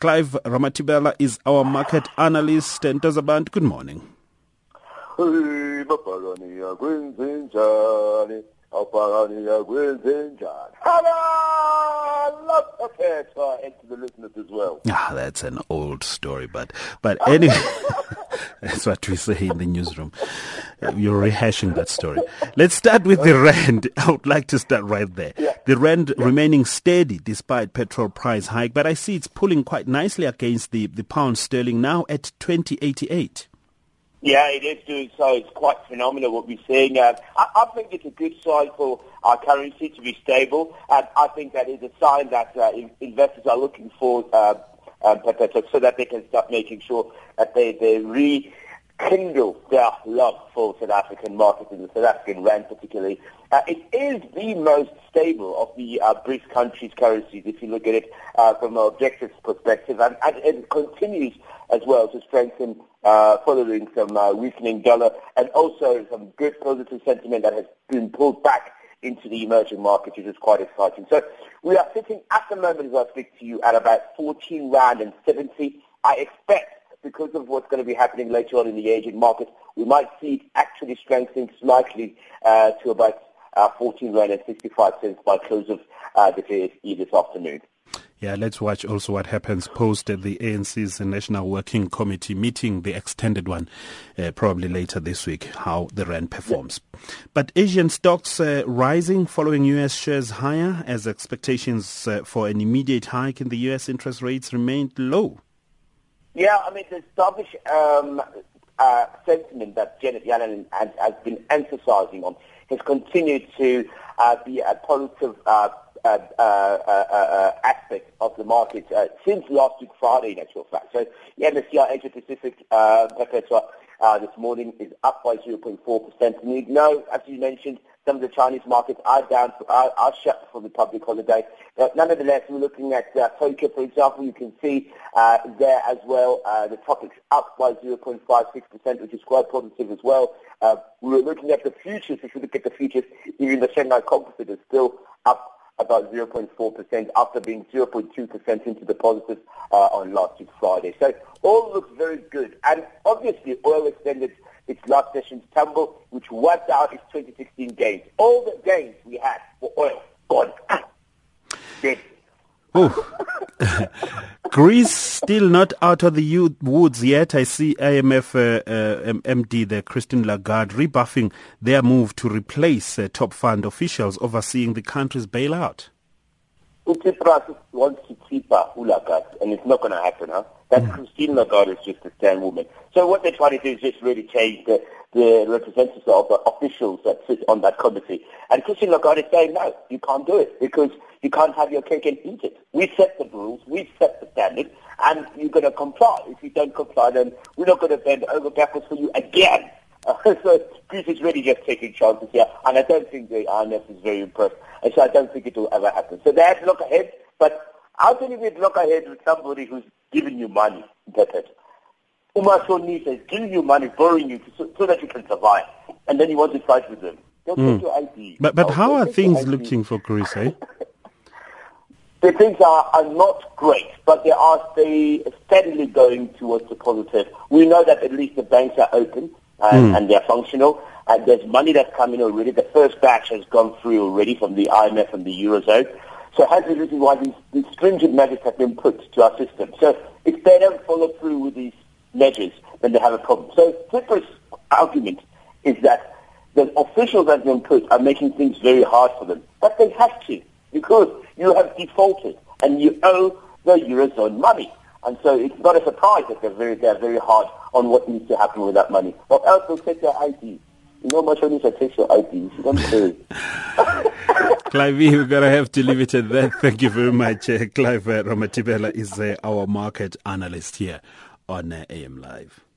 Clive Ramatibela is our market analyst. And Tozaband, good morning. awubhakani kwenze njani? Hello laphetha and to the listeners as well. Ah that's an old story but but anyway that's what we say in the newsroom you're rehashing that story let's start with the rand i would like to start right there yeah. the rand yeah. remaining steady despite petrol price hike but i see it's pulling quite nicely against the the pound sterling now at 2088 yeah, it is doing so. It's quite phenomenal what we're seeing. Uh, I, I, think it's a good sign for our currency to be stable. And I think that is a sign that uh, investors are looking for uh, um, so that they can start making sure that they, they rekindle their love for South African markets and the South African rand particularly. Uh, it is the most stable of the uh, BRICS countries' currencies if you look at it uh, from an objective perspective. And, and it continues as well to strengthen uh, following some uh, weakening dollar and also some good positive sentiment that has been pulled back into the emerging markets, which is quite exciting. So we are sitting at the moment as I speak to you at about 14 rand and 70. I expect because of what's going to be happening later on in the Asian market, we might see it actually strengthening slightly uh, to about uh, 14 rand and 65 cents by close of uh, the JSE this afternoon. Yeah, let's watch also what happens post the ANC's National Working Committee meeting, the extended one, uh, probably later this week, how the rand performs. But Asian stocks uh, rising following U.S. shares higher as expectations uh, for an immediate hike in the U.S. interest rates remained low. Yeah, I mean, the dovish um, uh, sentiment that Janet Yellen has, has, been emphasizing on has continued to uh, be a positive uh, aspect of the market since last week Friday, in actual fact. So the MSCI Asia Pacific uh, this morning is up by 0.4%. And you know, as you mentioned, some of the Chinese markets are down, are, are shut for the public holiday. But nonetheless, we're looking at uh, Tokyo, for example. You can see uh, there as well uh, the TOPIX up by 0.56%, which is quite positive as well. Uh, we're looking at the futures. If you look at the futures, even the Shanghai Composite is still up about 0.4% after being 0.2% into the positive uh, on last week Friday. So all looks very good. And obviously oil extended its last session's tumble, which wiped out its 2016 gains. All the gains we had for oil, gone. Dead. Oh. Greece still not out of the woods yet. I see IMF uh, uh, MD, the Christine Lagarde, rebuffing their move to replace uh, top fund officials overseeing the country's bailout. Tsipras wants to keep Lagarde, and it's not going to happen. Huh? That mm. Christine Lagarde is just a stand woman. So what they're trying to do is just really change the, the representatives of the officials that sit on that committee. And Christine Lagarde is saying, no, you can't do it because you can't have your cake and eat it. We set the rules, we set the standard, and you're going to comply. If you don't comply, then we're not going to bend over backwards for you again. So Greece is really just taking chances here, and I don't think the IMF is very impressed, and so I don't think it will ever happen. So they have to look ahead, but how can you look ahead with somebody who's giving you money, get it? Umar Sonisa is giving you money, borrowing you so, so, that you can survive, and then you want to fight with them. Don't mm. your ID. But, but how are things looking for Greece, eh? the things are, are not great, but they are steadily going towards the positive. We know that at least the banks are open and, mm. and they're functional. And there's money that's coming already. The first batch has gone through already from the IMF and the Eurozone. So hence the reason why these, these stringent measures have been put to our system. So if they don't follow through with these measures, then they have a problem. So Tsipras' argument is that the officials that have been put are making things very hard for them. But they have to because you have defaulted and you owe the Eurozone money. And so it's not a surprise that they're very, they're very hard on what needs to happen with that money. Or else they'll take your ID. You know, much only take your ID. You don't pay. Clive, we're going to have to leave it at that. Thank you very much. Uh, Clive uh, Ramatibela is uh, our market analyst here on uh, AM Live.